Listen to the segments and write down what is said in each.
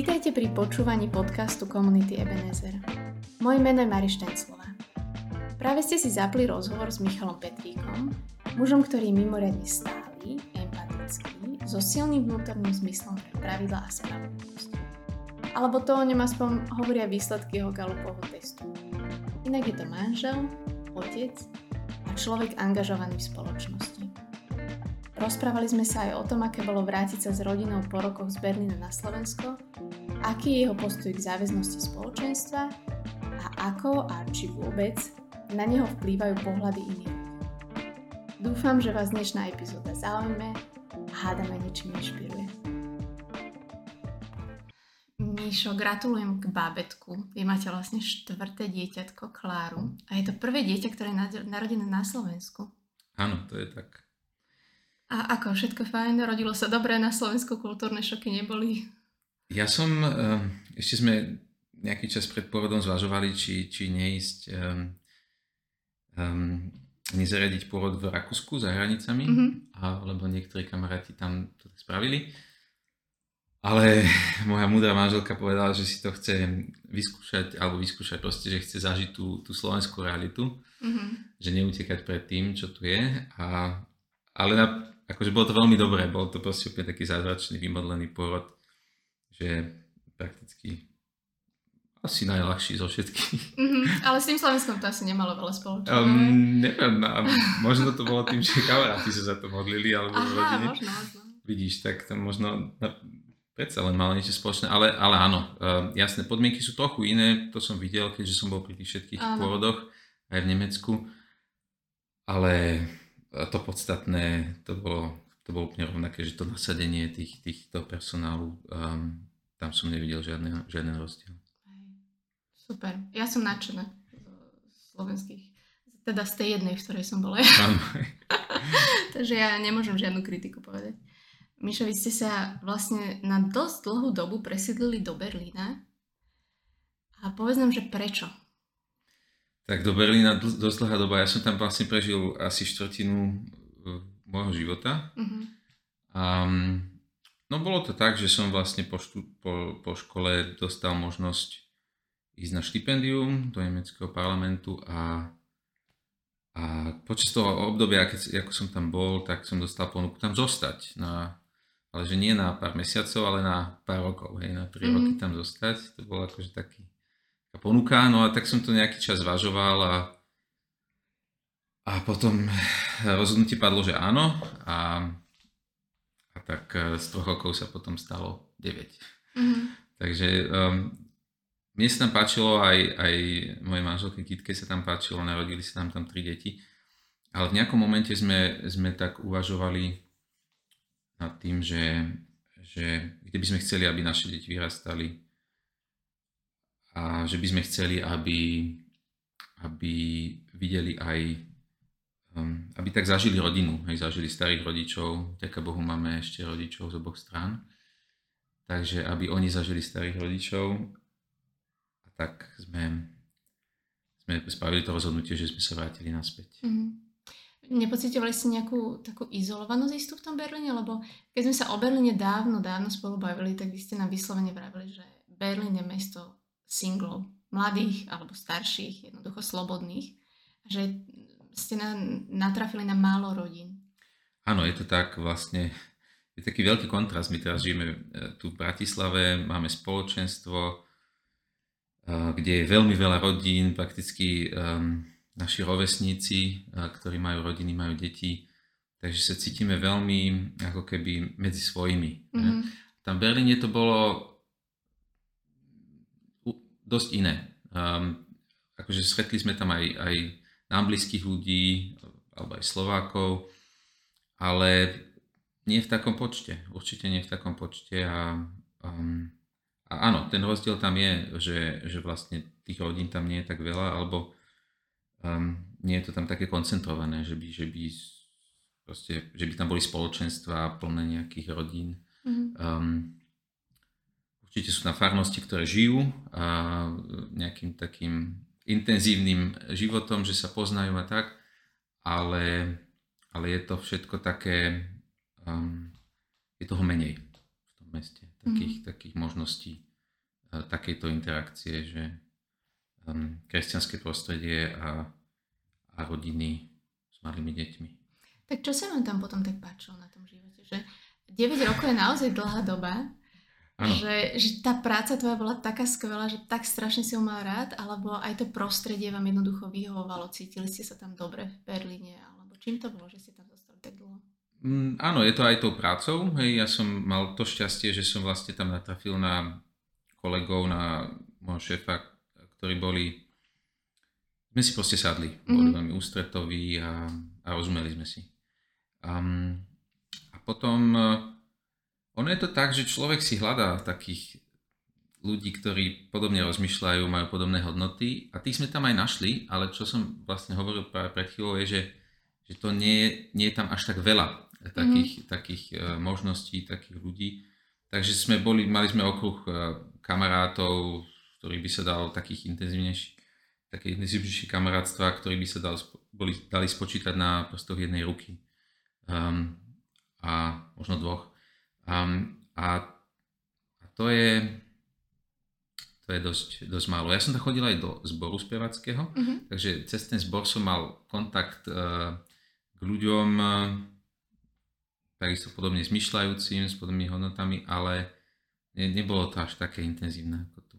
Vítajte pri počúvaní podcastu komunity Ebenezer. Moje meno je Mari Štenclová. Práve ste si zapli rozhovor s Michalom Petríkom, mužom, ktorý je mimoriadne stály, empatický, so silným vnútorným zmyslom pre pravidla a spravodlivosť. Alebo to o ňom aspoň hovoria výsledky jeho galupovho testu. Inak je to manžel, otec a človek angažovaný v spoločnosti. Rozprávali sme sa aj o tom, aké bolo vrátiť sa s rodinou po rokoch z Berlína na Slovensko, aký je jeho postoj k záväznosti spoločenstva a ako a či vôbec na neho vplývajú pohľady iných Dúfam, že vás dnešná epizóda zaujme a hádame niečím inšpiruje. Míšo, gratulujem k bábetku. Vy máte vlastne štvrté dieťatko Kláru a je to prvé dieťa, ktoré je narodené na Slovensku. Áno, to je tak. A ako, všetko fajn? Rodilo sa dobre na Slovensku, kultúrne šoky neboli? Ja som, ehm, ešte sme nejaký čas pred porodom zvažovali, či, či neísť, um, um, nezariadiť porod v Rakúsku za hranicami, mm-hmm. a, lebo niektorí kamaráti tam to spravili. Ale moja múdra manželka povedala, že si to chce vyskúšať, alebo vyskúšať proste, že chce zažiť tú, tú slovenskú realitu, mm-hmm. že neutekať pred tým, čo tu je. A, ale na, akože bolo to veľmi dobré, bol to proste úplne taký zázračný, vymodlený porod, že prakticky asi najľahší zo všetkých. Mm-hmm, ale s tým Slovenskom to asi nemalo veľa spoločného. Um, neviem, no, možno to bolo tým, že kamaráti sa za to modlili, alebo Aha, rodine. možno, možno. Vidíš, tak to možno no, predsa len malo niečo spoločné, ale, ale áno, uh, jasné, podmienky sú trochu iné, to som videl, keďže som bol pri tých všetkých áno. pôrodoch aj v Nemecku, ale to podstatné, to bolo, to bolo úplne rovnaké, že to nasadenie tých, týchto personálu, um, tam som nevidel žiadny, žiadny rozdiel. Super, ja som nadšená slovenských, teda z tej jednej, v ktorej som bola. Takže ja nemôžem žiadnu kritiku povedať. Mišo, vy ste sa vlastne na dosť dlhú dobu presídlili do Berlína. A povedz nám, že prečo? Tak do Berlína dosť dlhá doba. Ja som tam vlastne prežil asi štvrtinu e, môjho života. Uh-huh. Um, no bolo to tak, že som vlastne po, štú, po, po škole dostal možnosť ísť na štipendium do nemeckého parlamentu a, a počas toho obdobia, keď, ako som tam bol, tak som dostal ponuku tam zostať. Na, ale že nie na pár mesiacov, ale na pár rokov, hej, na 3 mm-hmm. roky tam zostať. To bolo akože taký ponuka, no a tak som to nejaký čas zvažoval a, a potom rozhodnutie padlo, že áno a, a tak e, z troch rokov sa potom stalo 9. Mm-hmm. Takže um, mne sa tam páčilo, aj, aj mojej manželke Kitke sa tam páčilo, narodili sa tam tam tri deti. Ale v nejakom momente sme, sme tak uvažovali nad tým, že, že kde by sme chceli, aby naše deti vyrastali a že by sme chceli, aby, aby videli aj, um, aby tak zažili rodinu, aj zažili starých rodičov, ďaká Bohu máme ešte rodičov z oboch strán, takže aby oni zažili starých rodičov, a tak sme, sme spravili to rozhodnutie, že sme sa vrátili naspäť. Mm. Nepocitovali ste nejakú takú izolovanosť istú v tom Berlíne? Lebo keď sme sa o Berlíne dávno, dávno spolu bavili, tak vy ste nám vyslovene vravili, že Berlín je mesto singlov, mladých alebo starších, jednoducho slobodných, že ste na, natrafili na málo rodín. Áno, je to tak vlastne, je taký veľký kontrast. My teraz žijeme e, tu v Bratislave, máme spoločenstvo, e, kde je veľmi veľa rodín, prakticky um, naši rovesníci, ktorí majú rodiny, majú deti, takže sa cítime veľmi ako keby medzi svojimi. Mm-hmm. Tam v Berlíne to bolo dosť iné. Um, akože stretli sme tam aj, aj nám blízkych ľudí, alebo aj Slovákov, ale nie v takom počte. Určite nie v takom počte a, um, a áno, ten rozdiel tam je, že, že vlastne tých rodín tam nie je tak veľa, alebo um, nie je to tam také koncentrované, že by, že by, proste, že by tam boli spoločenstva plné nejakých rodín. Mm-hmm. Um, Určite sú tam farnosti, ktoré žijú a nejakým takým intenzívnym životom, že sa poznajú a tak, ale, ale je to všetko také, um, je toho menej v tom meste, takých, mm. takých možností takejto interakcie, že um, kresťanské prostredie a, a rodiny s malými deťmi. Tak čo sa vám tam potom tak páčilo na tom živote? Že 9 rokov je naozaj dlhá doba, že, že tá práca tvoja bola taká skvelá, že tak strašne si ho mal rád, alebo aj to prostredie vám jednoducho vyhovovalo, cítili ste sa tam dobre v Berlíne, alebo čím to bolo, že ste tam zostali tak dlho? Mm, áno, je to aj tou prácou. Hej, ja som mal to šťastie, že som vlastne tam natrafil na kolegov, na môjho šéfa, ktorí boli... Sme si proste sadli. Mm-hmm. Boli veľmi ústretoví a, a rozumeli sme si. Um, a potom... Ono je to tak, že človek si hľadá takých ľudí, ktorí podobne rozmýšľajú, majú podobné hodnoty a tých sme tam aj našli, ale čo som vlastne hovoril práve pred chvíľou je, že, že to nie, nie je tam až tak veľa takých, mm-hmm. takých uh, možností, takých ľudí. Takže sme boli, mali sme okruh uh, kamarátov, ktorých by sa dal takých intenzívnejších také intenzívnejšie kamarátstva, ktorý by sa dal, boli, dali spočítať na prostoch jednej ruky. Um, a možno dvoch. Um, a, a to je to je dosť, dosť málo. Ja som tam chodil aj do zboru spevackého, mm-hmm. takže cez ten zbor som mal kontakt uh, k ľuďom, uh, takisto podobne zmyšľajúcim, s podobnými hodnotami, ale ne, nebolo to až také intenzívne ako tu.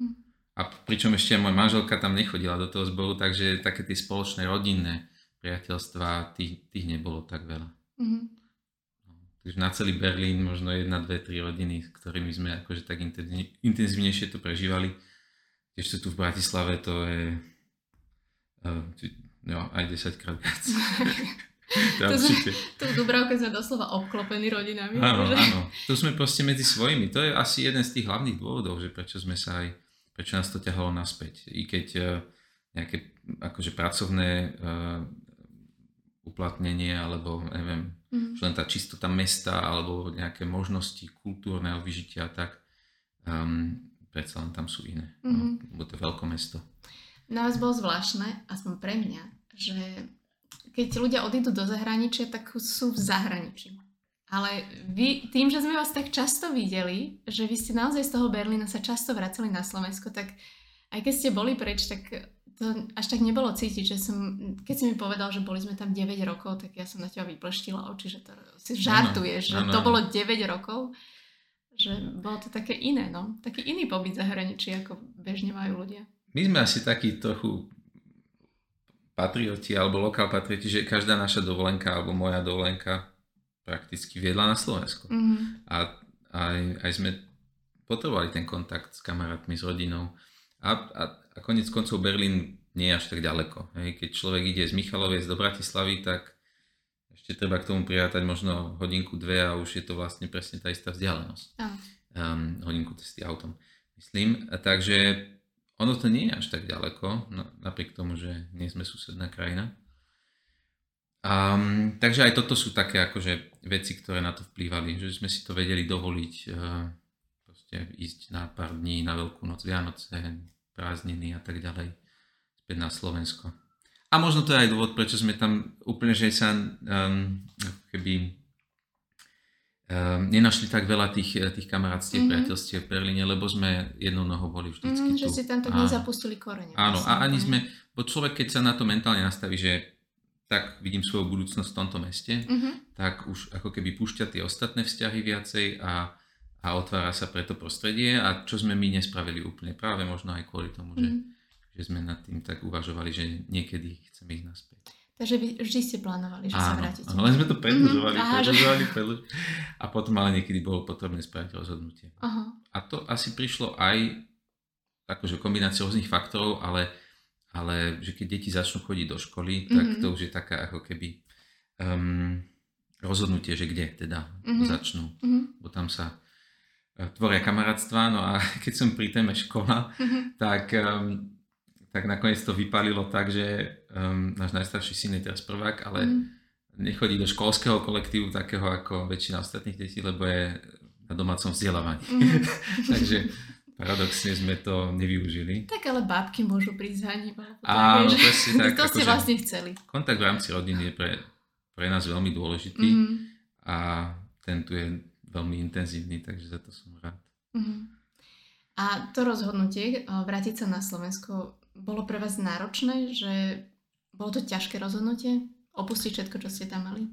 Mm. A pričom ešte moja manželka tam nechodila do toho zboru, takže také tie spoločné rodinné priateľstva, tých, tých nebolo tak veľa. Mm-hmm. Takže na celý Berlín možno jedna, dve, tri rodiny, s ktorými sme akože tak intenzívnejšie to prežívali. Ešte tu v Bratislave to je uh, no, aj 10 krát viac. to určite. Tu v Dubravke sme doslova obklopení rodinami. Áno, že... áno. Tu sme proste medzi svojimi. To je asi jeden z tých hlavných dôvodov, že prečo sme sa aj, prečo nás to ťahalo naspäť. I keď uh, nejaké akože pracovné uh, uplatnenie alebo neviem, mm. len tá čistota mesta alebo nejaké možnosti kultúrneho vyžitia tak um, predsa len tam sú iné. Mm-hmm. No, mhm. lebo to je veľké mesto. Na vás bolo zvláštne, aspoň pre mňa, že keď ľudia odídu do zahraničia, tak sú v zahraničí. Ale vy, tým, že sme vás tak často videli, že vy ste naozaj z toho Berlína sa často vracali na Slovensko, tak aj keď ste boli preč, tak to až tak nebolo cítiť, že som, keď si mi povedal, že boli sme tam 9 rokov, tak ja som na teba vyplštila oči, že to si žartuješ, ano, že ano. to bolo 9 rokov, že bolo to také iné, no. Taký iný pobyt zahraničí, ako bežne majú ľudia. My sme asi takí trochu patrioti alebo lokál patrioti, že každá naša dovolenka alebo moja dovolenka prakticky viedla na Slovensko. Mm-hmm. A aj, aj sme potrebovali ten kontakt s kamarátmi, s rodinou. A, a, a konec koncov Berlín nie je až tak ďaleko. Hej. Keď človek ide z Michaloviec do Bratislavy, tak ešte treba k tomu prirátať možno hodinku, dve a už je to vlastne presne tá istá vzdialenosť. Um, hodinku cesty autom, myslím. A takže ono to nie je až tak ďaleko, no, napriek tomu, že nie sme susedná krajina. Um, takže aj toto sú také akože veci, ktoré na to vplývali, že sme si to vedeli dovoliť uh, proste ísť na pár dní, na Veľkú noc, Vianoce, prázdniny a tak ďalej, späť na Slovensko. A možno to je aj dôvod, prečo sme tam úplne, že sa um, keby Um, nenašli tak veľa tých, eh, tých kamarátstiev, mm-hmm. priateľstiev v Berlíne, lebo sme jednou nohou boli vždycky mm, tu. Že ste tam tak nezapustili korene. Áno, a ani sme, bo človek, keď sa na to mentálne nastaví, že tak vidím svoju budúcnosť v tomto meste, mm-hmm. tak už ako keby púšťa tie ostatné vzťahy viacej a, a otvára sa pre to prostredie a čo sme my nespravili úplne práve možno aj kvôli tomu, že, mhm. že sme nad tým tak uvažovali, že niekedy chceme ísť naspäť. Takže vy vždy ste plánovali, že áno, sa vrátite. Áno, len sme to predlžovali, mm-hmm. predlžovali, predlžovali. A potom ale niekedy bolo potrebné spraviť rozhodnutie. Aha. A to asi prišlo aj akože kombinácia rôznych faktorov, ale, ale že keď deti začnú chodiť do školy, tak mm-hmm. to už je taká ako keby um, rozhodnutie, že kde teda mm-hmm. začnú. Mm-hmm. Bo tam sa tvoria kamarátstva, no a keď som pri téme škola, mm-hmm. tak um, tak nakoniec to vypalilo tak, že um, náš najstarší syn je teraz prvák, ale mm. nechodí do školského kolektívu takého ako väčšina ostatných detí, lebo je na domácom vzdelávaní. Mm. Takže paradoxne sme to nevyužili. Tak ale bábky môžu prísť za ním. Áno, presne tak. to ste vlastne chceli. Kontakt v rámci rodiny je pre, pre nás veľmi dôležitý mm. a ten tu je veľmi intenzívny, takže za to som rád. Mm. A to rozhodnutie vrátiť sa na Slovensko bolo pre vás náročné, že bolo to ťažké rozhodnutie? Opustiť všetko, čo ste tam mali?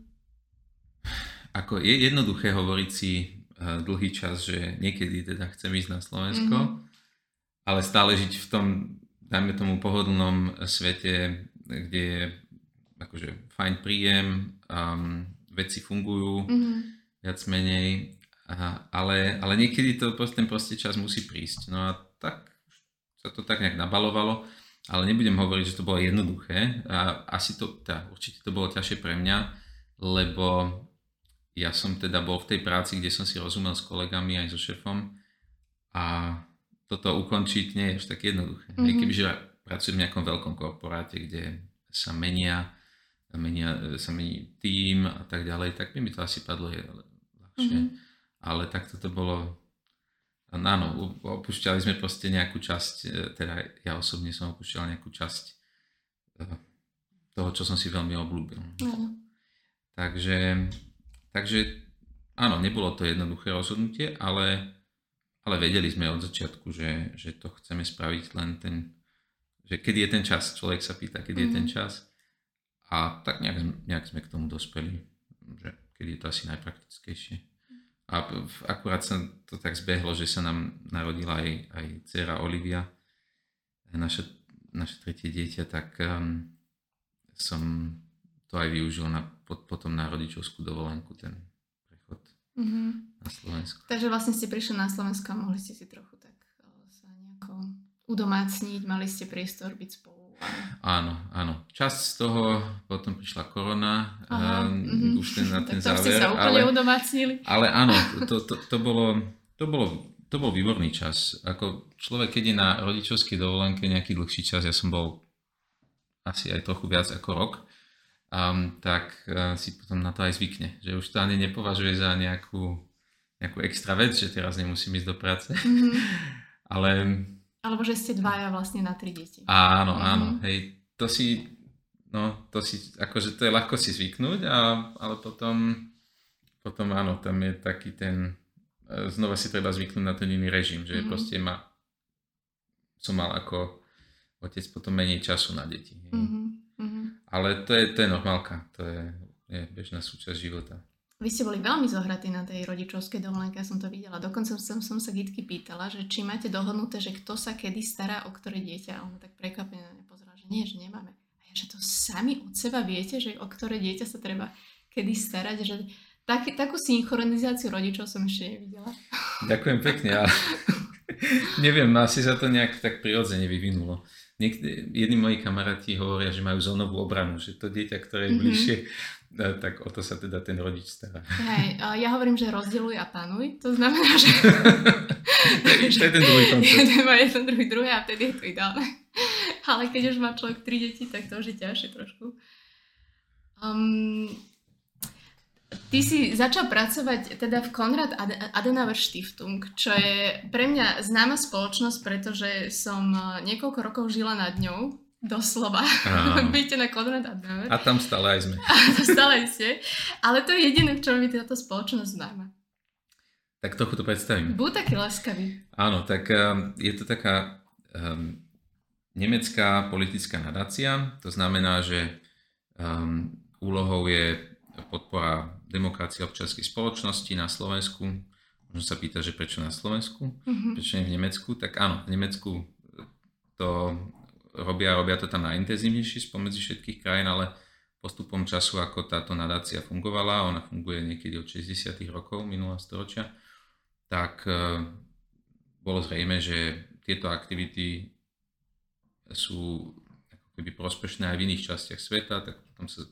Ako je jednoduché hovoriť si uh, dlhý čas, že niekedy teda chcem ísť na Slovensko, mm-hmm. ale stále žiť v tom, dajme tomu, pohodlnom svete, kde je akože fajn príjem, um, veci fungujú, mm-hmm. Viac menej, a, ale, ale niekedy to, ten prostý čas musí prísť. No a tak sa to tak nejak nabalovalo ale nebudem hovoriť, že to bolo jednoduché. A asi to, teda, určite to bolo ťažšie pre mňa, lebo ja som teda bol v tej práci, kde som si rozumel s kolegami aj so šefom a toto ukončiť nie je až tak jednoduché. Mm-hmm. Kebyže pracujem v nejakom veľkom korporáte, kde sa menia, menia sa mení tým a tak ďalej, tak by mi to asi padlo. Mm-hmm. Ale takto to bolo áno, opúšťali sme proste nejakú časť, e, teda ja osobne som opúšťal nejakú časť e, toho, čo som si veľmi obľúbil. No. Takže, takže áno, nebolo to jednoduché rozhodnutie, ale, ale vedeli sme od začiatku, že, že to chceme spraviť len ten, že kedy je ten čas, človek sa pýta, kedy mm. je ten mhm. čas a tak nejak, nejak sme k tomu dospeli, že kedy je to asi najpraktickejšie. A akurát sa to tak zbehlo, že sa nám narodila aj, aj dcera Olivia, naše, naše tretie dieťa, tak um, som to aj využil na, potom na rodičovskú dovolenku, ten prechod mm-hmm. na Slovensku. Takže vlastne ste prišli na Slovensko a mohli ste si trochu tak sa nejako udomácniť, mali ste priestor byť spolu. Áno, áno. Časť z toho, potom prišla korona, Aha, um, uh-huh. už ten na ten tak záver. Ste sa úplne ale, udomácnili. Ale áno, to, to, to, bolo, to, bolo, to bol výborný čas. Ako človek, keď je na rodičovskej dovolenke nejaký dlhší čas, ja som bol asi aj trochu viac ako rok, um, tak uh, si potom na to aj zvykne. Že už to ani nepovažuje za nejakú, nejakú extra vec, že teraz nemusím ísť do práce. Mm-hmm. ale alebo že ste dvaja vlastne na tri deti. Áno, mm-hmm. áno. Hej, to si, no, to si, akože to je ľahko si zvyknúť, a, ale potom, potom áno, tam je taký ten, e, znova si treba zvyknúť na ten iný režim, že mm-hmm. proste ma, som mal ako otec potom menej času na deti. Mm-hmm. Ale to je, to je normálka, to je, je bežná súčasť života. Vy ste boli veľmi zohratí na tej rodičovskej dovolenke, ja som to videla. Dokonca som, som sa Gitky pýtala, že či máte dohodnuté, že kto sa kedy stará o ktoré dieťa. A ona tak prekvapene na mňa pozerala, že nie, že nemáme. A ja, že to sami od seba viete, že o ktoré dieťa sa treba kedy starať, že tak, takú synchronizáciu rodičov som ešte nevidela. Ďakujem pekne, ale neviem, asi sa to nejak tak prirodzene vyvinulo. Niekde, jedni moji kamaráti hovoria, že majú zónovú obranu, že to dieťa, ktoré je mm-hmm. bližšie tak o to sa teda ten rodič stará. Hej, ja hovorím, že rozdieluj a panuj. To znamená, že... to je ten druhý koncept. Má jeden, druhý, druhý a vtedy je to ideálne. Ale keď už má človek tri deti, tak to už je ťažšie trošku. Um, ty si začal pracovať teda v Konrad Adenauer Stiftung, čo je pre mňa známa spoločnosť, pretože som eh, niekoľko rokov žila nad ňou Doslova. Byte na Konrad Adenauer. A tam stále aj sme. A to stále ste. Ale to je jediné, čo mi táto spoločnosť známa. Tak trochu to predstavím. Buď taký laskavý. Áno, tak um, je to taká um, nemecká politická nadácia. To znamená, že um, úlohou je podpora demokracie občianskej spoločnosti na Slovensku. Možno sa pýta, že prečo na Slovensku, mm-hmm. prečo nie v Nemecku. Tak áno, v Nemecku to robia, robia to tam najintenzívnejšie spomedzi všetkých krajín, ale postupom času, ako táto nadácia fungovala, ona funguje niekedy od 60. rokov minulého storočia, tak e, bolo zrejme, že tieto aktivity sú ako keby prospešné aj v iných častiach sveta, tak potom sa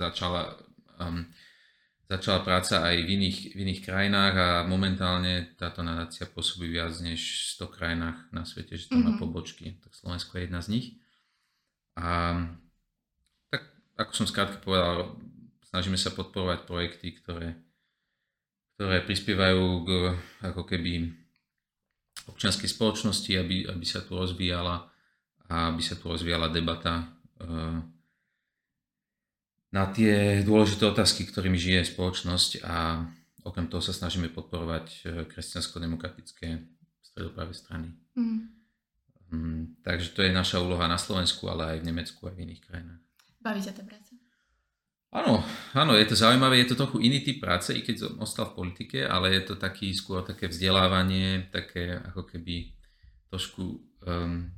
začala um, začala práca aj v iných, v iných krajinách a momentálne táto nadácia pôsobí viac než 100 krajinách na svete, že tam mm-hmm. má mhm. pobočky. Tak Slovensko je jedna z nich. A tak ako som skrátke povedal, snažíme sa podporovať projekty, ktoré, ktoré prispievajú k ako keby občianskej spoločnosti, aby, aby sa tu rozvíjala a aby sa tu rozvíjala debata uh, na tie dôležité otázky, ktorými žije spoločnosť a okrem toho sa snažíme podporovať e, kresťansko-demokratické stredopravé strany. Mm. Um, takže to je naša úloha na Slovensku, ale aj v Nemecku a v iných krajinách. Baví ťa tá práca? Áno, áno, je to zaujímavé, je to trochu iný typ práce, i keď som ostal v politike, ale je to taký skôr také vzdelávanie, také ako keby trošku um,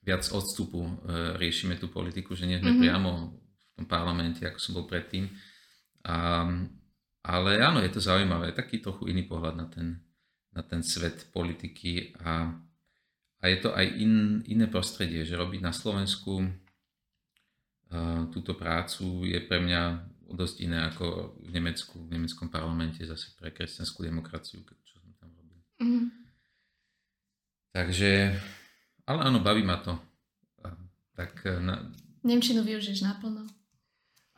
viac odstupu uh, riešime tú politiku, že nie sme mm-hmm. priamo tom parlamente, ako som bol predtým. A, ale áno, je to zaujímavé, taký trochu iný pohľad na ten, na ten svet politiky a, a je to aj in, iné prostredie, že robiť na Slovensku túto prácu je pre mňa dosť iné ako v Nemecku, v nemeckom parlamente zase pre kresťanskú demokraciu, čo som tam robil. Mm-hmm. Takže, ale áno, baví ma to. Tak na... Nemčinu využiješ naplno.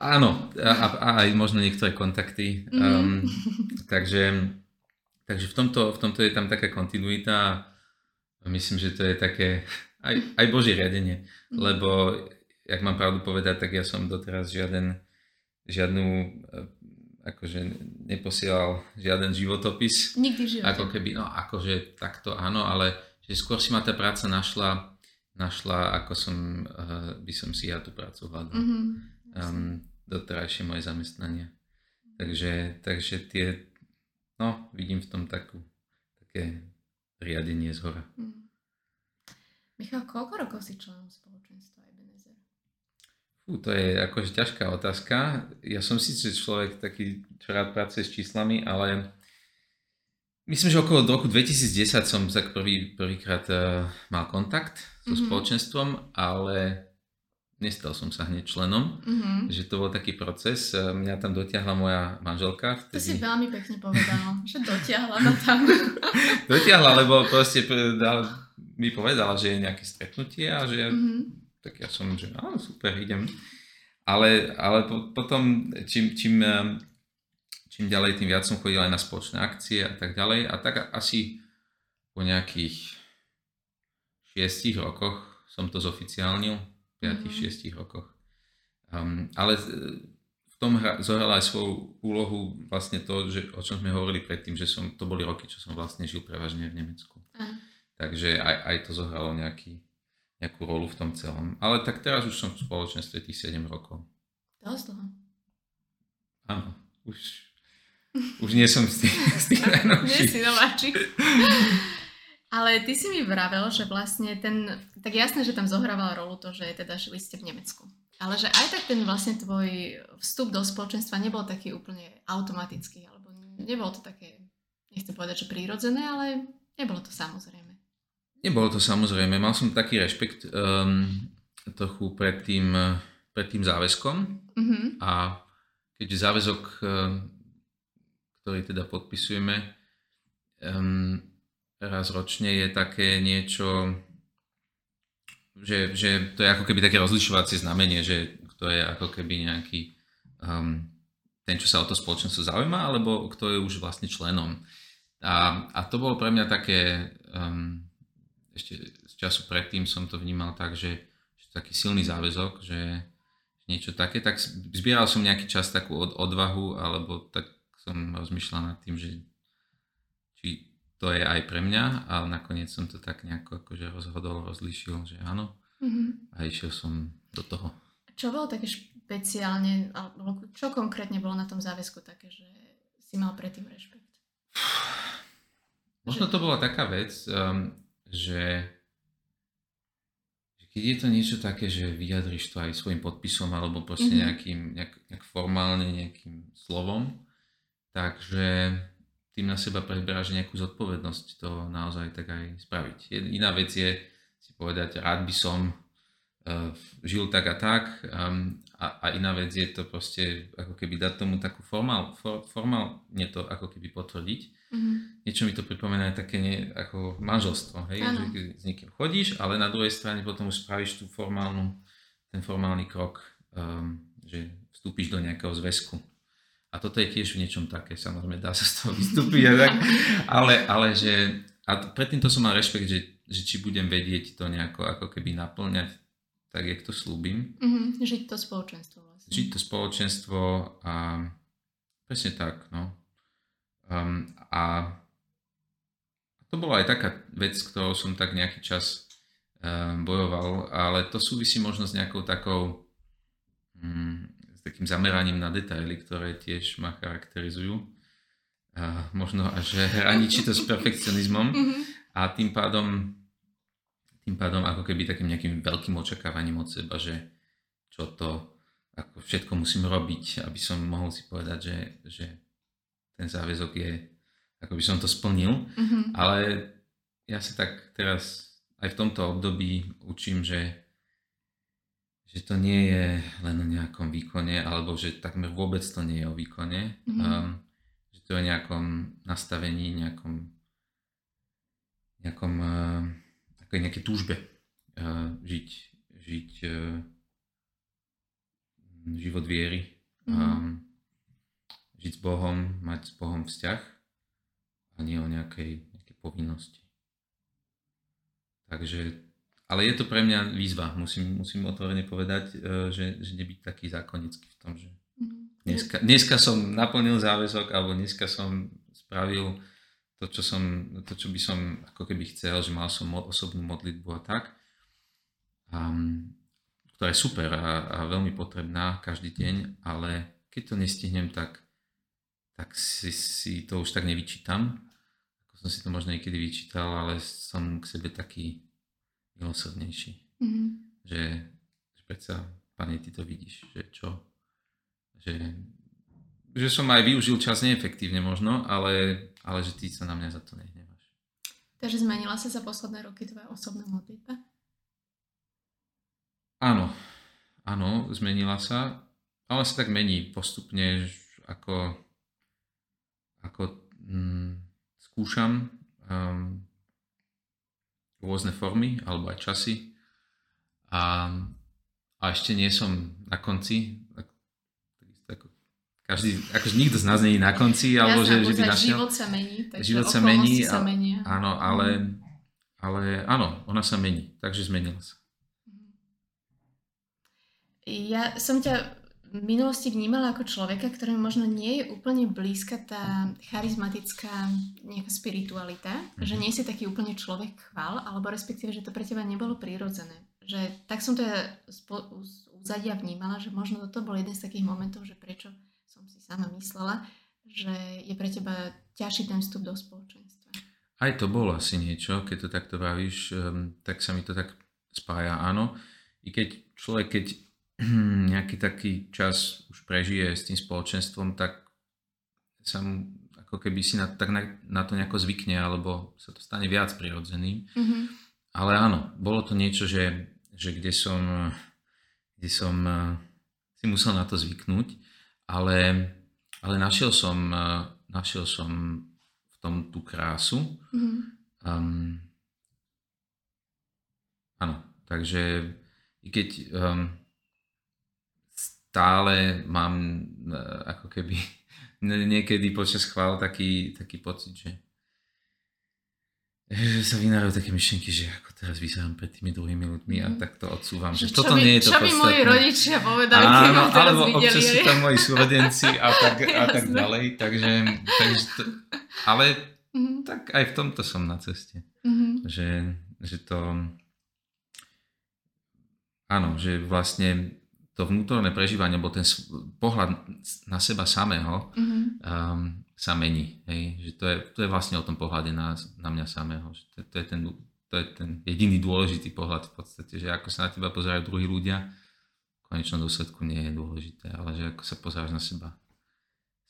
Áno, a, a aj možno niektoré kontakty. Mm-hmm. Um, takže, takže v tomto, v tomto je tam taká kontinuita a myslím, že to je také aj, aj Božie riadenie, mm-hmm. lebo jak mám pravdu povedať, tak ja som doteraz žiaden, žiadnu, eh, akože neposielal žiaden životopis. Nikdy život. Ako keby, no akože takto áno, ale že skôr si ma tá práca našla, našla ako som, uh, by som si ja tú prácu hľadal. Mm-hmm. Um, doterajšie moje zamestnanie. Takže, takže tie, no vidím v tom takú, také riadenie z hora. Mm. Michal, koľko rokov si členom spoločenstva? Fú, to je akože ťažká otázka. Ja som síce človek taký, čo rád pracuje s číslami, ale myslím, že okolo roku 2010 som tak prvý, prvýkrát uh, mal kontakt so mm-hmm. spoločenstvom, ale nestal som sa hneď členom, mm-hmm. že to bol taký proces. Eh, mňa tam dotiahla moja manželka. Vtedy... To si veľmi pekne povedal, že dotiahla ma tam. dotiahla, lebo proste mi povedala, že je nejaké stretnutie a že mm-hmm tak ja som, že áno, super, idem. Ale, ale po, potom, čím, čím, eh, čím ďalej, tým viac som chodil aj na spoločné akcie a tak ďalej. A tak asi po nejakých šiestich rokoch som to zoficiálnil, 5-6 mm-hmm. rokoch. Um, ale v tom hra, zohrala aj svoju úlohu vlastne to, že, o čom sme hovorili predtým, že som, to boli roky, čo som vlastne žil prevažne v Nemecku. Uh. Takže aj, aj to zohralo nejaký, nejakú rolu v tom celom. Ale tak teraz už som v spoločenstve tých 7 rokov. Dosť dlho. Áno, už, už nie som z tých, z tých najnovších. Nie si nováčik. Ale ty si mi vravel, že vlastne ten, tak jasné, že tam zohrával rolu to, že teda žili ste v Nemecku. Ale že aj tak ten vlastne tvoj vstup do spoločenstva nebol taký úplne automatický, alebo nebolo to také, nechcem povedať, že prírodzené, ale nebolo to samozrejme. Nebolo to samozrejme, mal som taký rešpekt um, trochu pred tým, pred tým záväzkom mm-hmm. a keďže záväzok, um, ktorý teda podpisujeme um, raz ročne je také niečo, že, že to je ako keby také rozlišovacie znamenie, že kto je ako keby nejaký um, ten, čo sa o to spoločenstvo zaujíma, alebo kto je už vlastne členom. A, a to bolo pre mňa také um, ešte z času predtým som to vnímal tak, že, že taký silný záväzok, že niečo také, tak zbieral som nejaký čas takú od, odvahu, alebo tak som rozmýšľal nad tým, že či to je aj pre mňa, ale nakoniec som to tak nejako akože rozhodol, rozlišil, že áno mm-hmm. a išiel som do toho. Čo bolo také špeciálne, alebo čo konkrétne bolo na tom záväzku také, že si mal predtým rešpekt? Možno to bola taká vec, um, že, že keď je to niečo také, že vyjadriš to aj svojim podpisom alebo proste mm-hmm. nejakým, nejak, nejak formálne nejakým slovom, takže tým na seba preberáš nejakú zodpovednosť to naozaj tak aj spraviť. Iná vec je si povedať, rád by som uh, žil tak a tak um, a, a iná vec je to proste ako keby dať tomu takú formál, for, formálne to ako keby potvrdiť Mm-hmm. Niečo mi to pripomína také nie, ako manželstvo, hej? že s niekým chodíš, ale na druhej strane potom už spravíš tú formálnu, ten formálny krok, um, že vstúpiš do nejakého zväzku. A toto je tiež v niečom také, samozrejme dá sa z toho vystúpiť, tak, ale, ale že, a predtým to som mal rešpekt, že, že či budem vedieť to nejako ako keby naplňať, tak jak to slúbim. Mm-hmm, žiť to spoločenstvo vlastne. Žiť to spoločenstvo a presne tak, no. Um, a to bola aj taká vec, ktorou som tak nejaký čas um, bojoval, ale to súvisí možno s nejakou takou um, takým zameraním na detaily, ktoré tiež ma charakterizujú. Uh, možno až hraničí to s perfekcionizmom mhm. a tým pádom tým pádom ako keby takým nejakým veľkým očakávaním od seba, že čo to ako všetko musím robiť, aby som mohol si povedať, že, že ten záväzok je, ako by som to splnil. Mm-hmm. Ale ja sa tak teraz aj v tomto období učím, že, že to nie je len o nejakom výkone, alebo že takmer vôbec to nie je o výkone. Mm-hmm. Um, že to je o nejakom nastavení, nejakom, nejakom uh, nejaké túžbe uh, žiť, žiť uh, život viery, mm. um, žiť s Bohom, mať s Bohom vzťah a nie o nejakej, nejakej povinnosti. Takže, ale je to pre mňa výzva, musím, musím otvorene povedať, uh, že, že nebyť taký zákonický v tom, že mm. dneska, dneska som naplnil záväzok alebo dneska som spravil to, čo, som, to, čo by som ako keby chcel, že mal som osobnú modlitbu a tak. Um, ktorá je super a, a veľmi potrebná každý deň, ale keď to nestihnem, tak, tak si, si to už tak nevyčítam, ako som si to možno niekedy vyčítal, ale som k sebe taký milosrdnejší. Mm-hmm. Že, že predsa, pane, ty to vidíš, že čo, že, že som aj využil čas neefektívne možno, ale, ale že ty sa na mňa za to nehneváš. Takže zmenila sa za posledné roky tvoja osobná modlitba? Áno, áno, zmenila sa, ale sa tak mení postupne, ako, ako mm, skúšam um, rôzne formy alebo aj časy a, a ešte nie som na konci, ako, každý, akože nikto z nás nie je na konci, alebo že, že by našiel... Život sa mení, takže život sa mení, sa menia. Áno, ale, ale áno, ona sa mení, takže zmenila sa. Ja som ťa v minulosti vnímala ako človeka, ktorému možno nie je úplne blízka tá charizmatická nejaká spiritualita, mm-hmm. že nie si taký úplne človek chval, alebo respektíve, že to pre teba nebolo prirodzené. Že tak som to ja z úzadia vnímala, že možno toto bol jeden z takých momentov, že prečo som si sama myslela, že je pre teba ťažší ten vstup do spoločenstva. Aj to bolo asi niečo, keď to takto bavíš, um, tak sa mi to tak spája, áno. I keď človek, keď nejaký taký čas už prežije s tým spoločenstvom, tak sa mu ako keby si na, tak na, na to nejako zvykne, alebo sa to stane viac prirodzeným. Mm-hmm. Ale áno, bolo to niečo, že, že kde som, kde som eh, si musel na to zvyknúť, ale, ale našiel, som, eh, našiel som v tom tú krásu. Mm-hmm. Um, áno, takže i keď um, stále mám e, ako keby niekedy počas chvál taký, taký pocit, že, že sa vynárajú také myšlenky, že ako teraz vyzerám pred tými druhými ľuďmi a mhm. tak to odsúvam, že, že toto by, nie je to Čo by moji rodičia povedali, Áno, alebo videli. občas sú tam moji súrodenci a tak, a tak ďalej, takže, takže to, ale mm-hmm. tak aj v tomto som na ceste, mm-hmm. že, že to áno, že vlastne to vnútorné prežívanie, alebo ten pohľad na seba samého mm-hmm. um, sa mení. Hej? Že to, je, to je vlastne o tom pohľade na, na mňa samého. Že to, to, je ten, to je ten jediný dôležitý pohľad v podstate, že ako sa na teba pozerajú druhí ľudia, v konečnom dôsledku nie je dôležité, ale že ako sa pozeráš na seba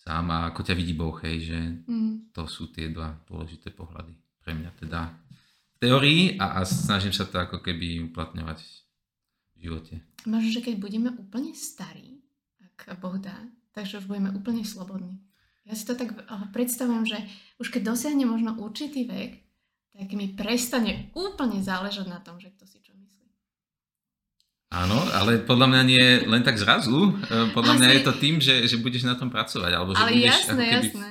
sám a ako ťa vidí Boh, hej, že mm. to sú tie dva dôležité pohľady pre mňa teda v teórii a, a snažím sa to ako keby uplatňovať živote. Možno, že keď budeme úplne starí, ak Boh dá, takže už budeme úplne slobodní. Ja si to tak predstavujem, že už keď dosiahne možno určitý vek, tak mi prestane úplne záležať na tom, že kto si čo myslí. Áno, ale podľa mňa nie len tak zrazu. E, podľa Asi... mňa je to tým, že, že budeš na tom pracovať. Alebo že ale budeš jasné, jasné.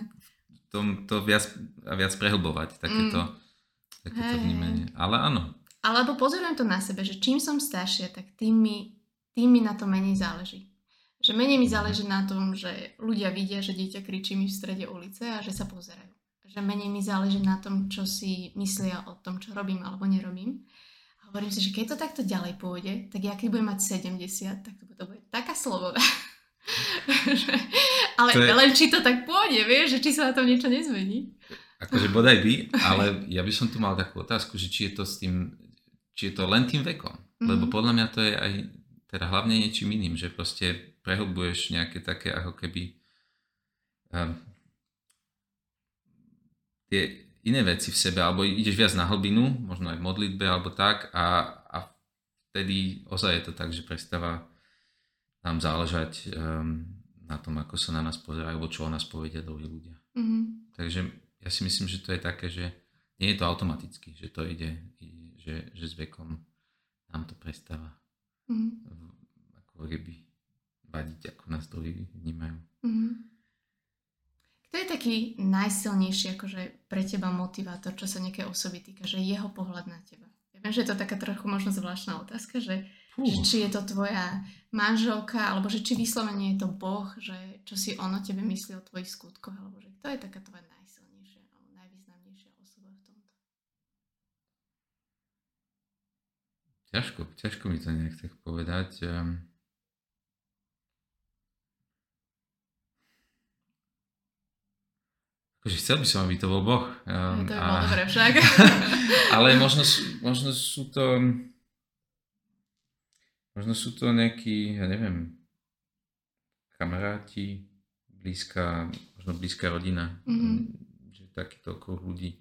Tom, to viac, viac prehlbovať, takéto, mm. takéto hey. vnímanie. Ale áno. Alebo pozorujem to na sebe, že čím som staršia, tak tým mi tým mi na to menej záleží. Že menej mi záleží na tom, že ľudia vidia, že dieťa kričí mi v strede ulice a že sa pozerajú. že menej mi záleží na tom, čo si myslia o tom, čo robím alebo nerobím. A hovorím si, že keď to takto ďalej pôjde, tak ja keď budem mať 70, tak to bude, taká sloboda. ale je... len či to tak pôjde, vieš, že či sa na tom niečo nezmení. Akože bodaj by, ale ja by som tu mal takú otázku, že či je to s tým, či je to len tým vekom. Mm-hmm. Lebo podľa mňa to je aj teda hlavne niečím iným, že proste prehlbuješ nejaké také ako keby um, tie iné veci v sebe, alebo ideš viac na hlbinu, možno aj v modlitbe alebo tak a, a vtedy ozaj je to tak, že prestáva nám záležať um, na tom, ako sa na nás pozerajú, alebo čo o nás povedia druhí ľudia. Mm-hmm. Takže ja si myslím, že to je také, že nie je to automaticky, že to ide, že, že s vekom nám to prestáva mm-hmm. ako keby vadiť, ako nás to vnímajú. Mm-hmm. Kto je taký najsilnejší akože pre teba motivátor, čo sa nejaké osoby týka, že jeho pohľad na teba? Ja viem, že je to taká trochu možno zvláštna otázka, že, že či je to tvoja manželka, alebo že či vyslovene je to Boh, že čo si ono tebe myslí o tvojich skutkoch, alebo že kto je taká tvoja Ťažko, ťažko mi to nejak tak povedať. Um, akože chcel by som, aby to bol Boh. Um, to by bolo dobre však. ale možno, možno sú to možno sú to nejakí, ja neviem, kamaráti, blízka, možno blízka rodina, mm-hmm. že takýto okruh ľudí.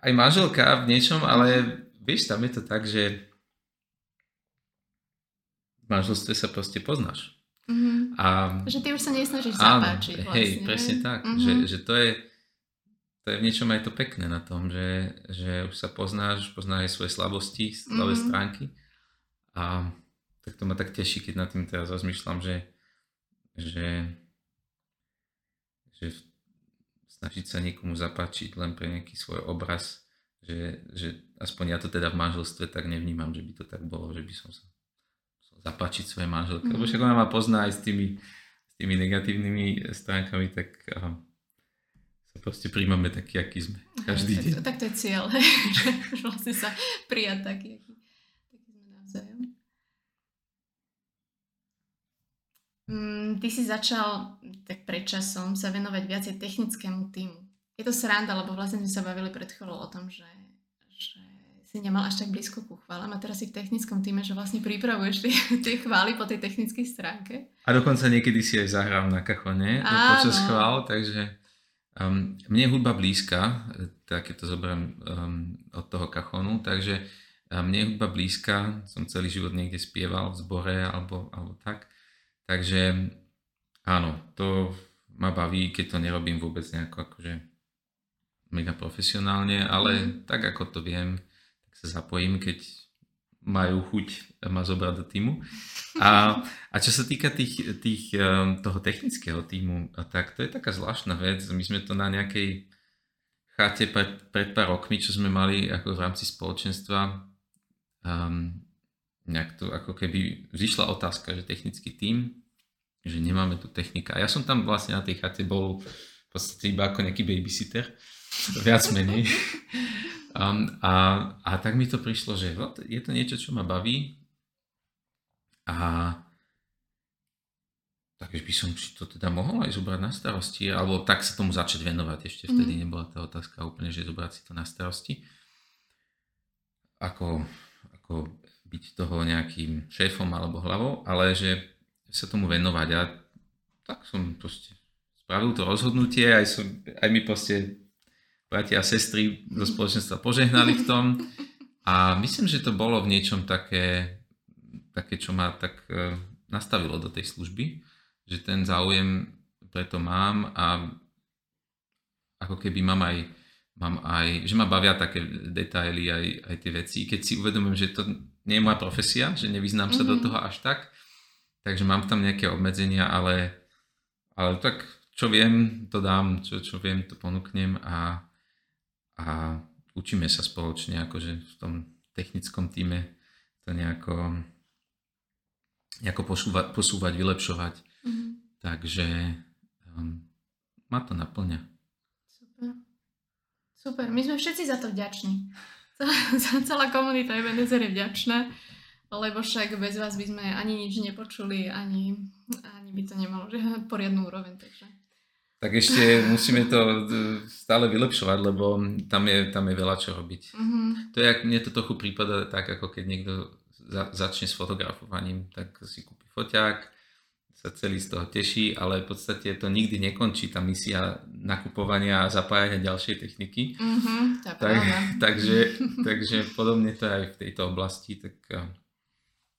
Aj manželka v niečom, ale vieš, tam je to tak, že v manželstve sa proste poznáš. Mm-hmm. A, že ty už sa nesnažíš áno, zapáčiť vlastne. Hej, presne tak. Mm-hmm. Že, že to je to je v niečom aj to pekné na tom, že, že už sa poznáš, poznáš aj svoje slabosti, slabé mm-hmm. stránky. A tak to ma tak teší, keď nad tým teraz rozmýšľam, že, že, že v snažiť sa niekomu zapáčiť len pre nejaký svoj obraz, že, že aspoň ja to teda v manželstve tak nevnímam, že by to tak bolo, že by som sa musel zapáčiť svoje manželke, mm. lebo však ona ma pozná aj s tými, s tými negatívnymi stránkami, tak aha, sa proste príjmame taký, aký sme. Každý deň. Tak, tak to je cieľ, že vlastne sa prijať taký, aký, taký sme navzájom. Mm, ty si začal tak predčasom sa venovať viacej technickému týmu. Je to sranda, lebo vlastne sme sa bavili pred chvíľou o tom, že, že si nemal až tak blízko ku chválam a teraz si v technickom týme, že vlastne pripravuješ tie, tie chvály po tej technickej stránke. A dokonca niekedy si aj zahrám na kachone Áno. počas chvál, takže um, mne je hudba blízka, tak to zoberiem um, od toho kachonu, takže um, mne je hudba blízka, som celý život niekde spieval v zbore alebo, alebo tak. Takže áno, to ma baví, keď to nerobím vôbec nejako akože mega profesionálne, ale mm. tak ako to viem, tak sa zapojím, keď majú chuť ma zobrať do týmu. A, a čo sa týka tých, tých, ehm, toho technického týmu, tak to je taká zvláštna vec. My sme to na nejakej chate pred, pred pár rokmi, čo sme mali ako v rámci spoločenstva, um, nejak to ako keby vzýšla otázka, že technický tím že nemáme tu technika. A ja som tam vlastne na tej chate bol v podstate iba ako nejaký babysitter, viac menej. Um, a, a tak mi to prišlo, že je to niečo, čo ma baví a takže by som si to teda mohol aj zobrať na starosti, alebo tak sa tomu začať venovať. Ešte mhm. vtedy nebola tá otázka úplne, že zobrať si to na starosti. Ako, ako byť toho nejakým šéfom alebo hlavou, ale že sa tomu venovať a tak som proste spravil to rozhodnutie, aj, som, aj mi proste bratia a sestry zo spoločenstva požehnali v tom a myslím, že to bolo v niečom také, také čo ma tak e, nastavilo do tej služby, že ten záujem preto mám a ako keby mám aj, mám aj že ma bavia také detaily, aj, aj tie veci, keď si uvedomím, že to nie je moja profesia, že nevyznám sa mm-hmm. do mhm. toho až tak, takže mám tam nejaké obmedzenia, ale, ale tak čo viem, to dám, čo, čo viem, to ponúknem a, a učíme sa spoločne akože v tom technickom týme to nejako, nejako posúvať, posúvať vylepšovať. Mm-hmm. Takže um, ma to naplňa. Super. Super, my sme všetci za to vďační. Celá, celá komunita Ebenezer je vďačná, lebo však bez vás by sme ani nič nepočuli, ani, ani by to nemalo že poriadnu úroveň. Takže. Tak ešte musíme to e, stále vylepšovať, lebo tam je, tam je veľa čo robiť. Mm-hmm. To je, mne to trochu prípada tak, ako keď niekto za, začne s fotografovaním, tak si kúpi foťák, sa celý z toho teší, ale v podstate to nikdy nekončí, tá misia nakupovania a zapájania ďalšej techniky. Mm-hmm, tak, takže, takže podobne to aj v tejto oblasti. Tak uh,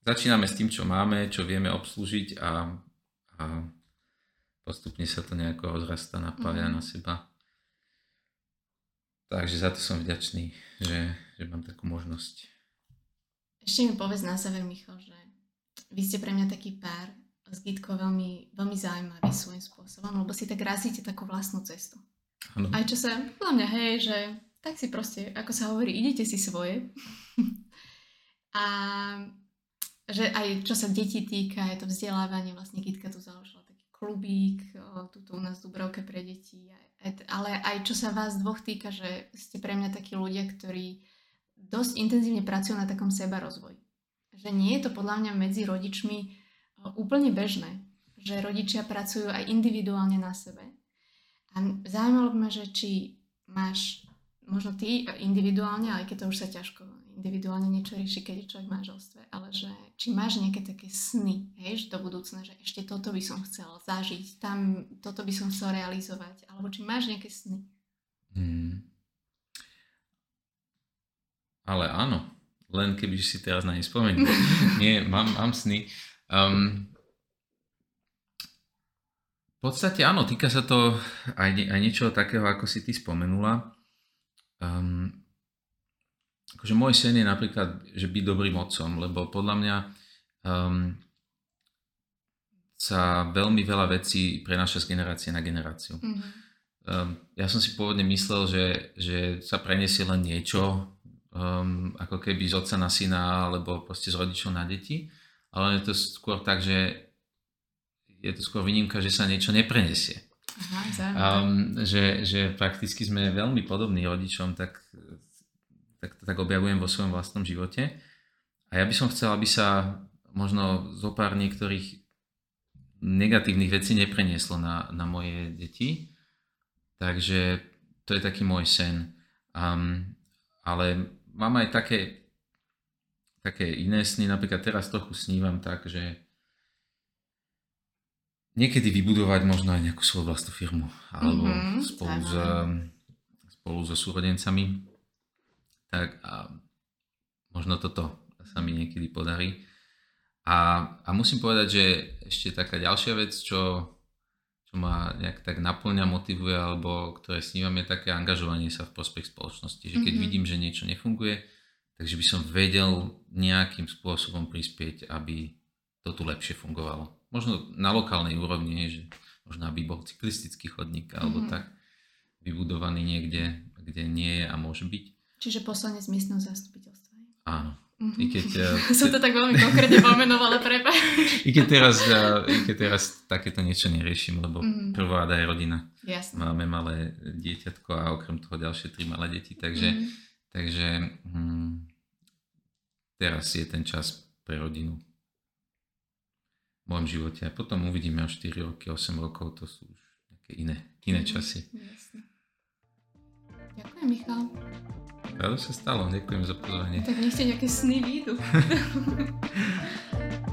začíname s tým, čo máme, čo vieme obslúžiť a, a postupne sa to nejako rozrastá, napája mm-hmm. na seba. Takže za to som vďačný, že, že mám takú možnosť. Ešte mi povedz na záver, Michal, že vy ste pre mňa taký pár, s Gitkou veľmi, veľmi zaujímavý svojím spôsobom, lebo si tak razíte takú vlastnú cestu. Ano. Aj čo sa, podľa mňa, hej, že tak si proste, ako sa hovorí, idete si svoje. a že aj čo sa detí týka, je to vzdelávanie, vlastne Gitka tu založila taký klubík, tuto u nás v Dubrovke pre deti, ale aj čo sa vás dvoch týka, že ste pre mňa takí ľudia, ktorí dosť intenzívne pracujú na takom seba rozvoji. Že nie je to podľa mňa medzi rodičmi úplne bežné, že rodičia pracujú aj individuálne na sebe. A zaujímalo by ma, že či máš, možno ty individuálne, ale keď to už sa ťažko individuálne niečo rieši, keď je človek v manželstve, ale že či máš nejaké také sny, že do budúcna, že ešte toto by som chcel zažiť, tam toto by som chcel realizovať, alebo či máš nejaké sny. Hmm. Ale áno, len keby si teraz na ne spomenul. Nie, mám, mám sny. Um, v podstate áno, týka sa to aj, aj niečoho takého, ako si ty spomenula. Um, akože môj sen je napríklad, že byť dobrým otcom, lebo podľa mňa um, sa veľmi veľa vecí prenáša z generácie na generáciu. Mm-hmm. Um, ja som si pôvodne myslel, že, že sa preniesie len niečo, um, ako keby z otca na syna, alebo proste z rodičov na deti ale je to skôr tak, že je to skôr výnimka, že sa niečo neprenesie. Aha, um, že, že prakticky sme veľmi podobní rodičom, tak, tak to tak objavujem vo svojom vlastnom živote. A ja by som chcel, aby sa možno zo pár niektorých negatívnych vecí neprenieslo na, na moje deti. Takže to je taký môj sen. Um, ale mám aj také také iné sny. Napríklad teraz trochu snívam tak, že niekedy vybudovať možno aj nejakú svoju vlastnú firmu. Alebo mm-hmm, spolu, s, spolu so súrodencami. Tak a možno toto sa mi niekedy podarí. A, a musím povedať, že ešte taká ďalšia vec, čo, čo ma nejak tak naplňa, motivuje, alebo ktoré snívam, je také angažovanie sa v prospech spoločnosti. Že keď mm-hmm. vidím, že niečo nefunguje, Takže by som vedel nejakým spôsobom prispieť, aby to tu lepšie fungovalo. Možno na lokálnej úrovni, že možno aby bol cyklistický chodník alebo mm-hmm. tak vybudovaný niekde, kde nie je a môže byť. Čiže poslanec miestneho zastupiteľstva. Áno. Mm-hmm. I keď, uh, Som to tak veľmi konkrétne pomenovala, prepa. I keď teraz, uh, I keď teraz takéto niečo neriešim, lebo mm-hmm. prvá je rodina. Jasne. Máme malé dieťatko a okrem toho ďalšie tri malé deti, takže, mm-hmm. takže hm, teraz je ten čas pre rodinu v mojom živote. A potom uvidíme o 4 roky, 8 rokov, to sú už nejaké iné, iné mhm, časy. Jasne. Ďakujem, Michal. Rado sa stalo, ďakujem za pozvanie. Tak nech ste nejaké sny výjdu.